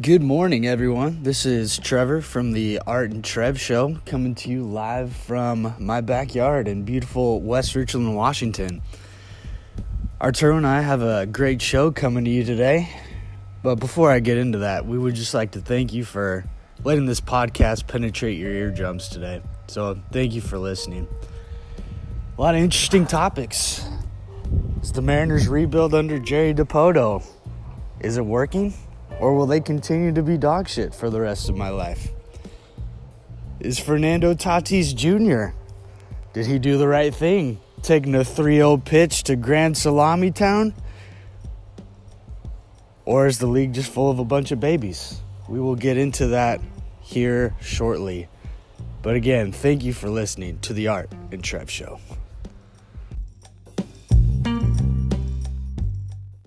Good morning, everyone. This is Trevor from the Art and Trev Show, coming to you live from my backyard in beautiful West Richland, Washington. Arturo and I have a great show coming to you today. But before I get into that, we would just like to thank you for letting this podcast penetrate your eardrums today. So, thank you for listening. A lot of interesting topics. Is the Mariners rebuild under Jerry Dipoto? Is it working? Or will they continue to be dog shit for the rest of my life? Is Fernando Tatis Jr. Did he do the right thing? Taking a 3 0 pitch to Grand Salami Town? Or is the league just full of a bunch of babies? We will get into that here shortly. But again, thank you for listening to the Art and Trev Show.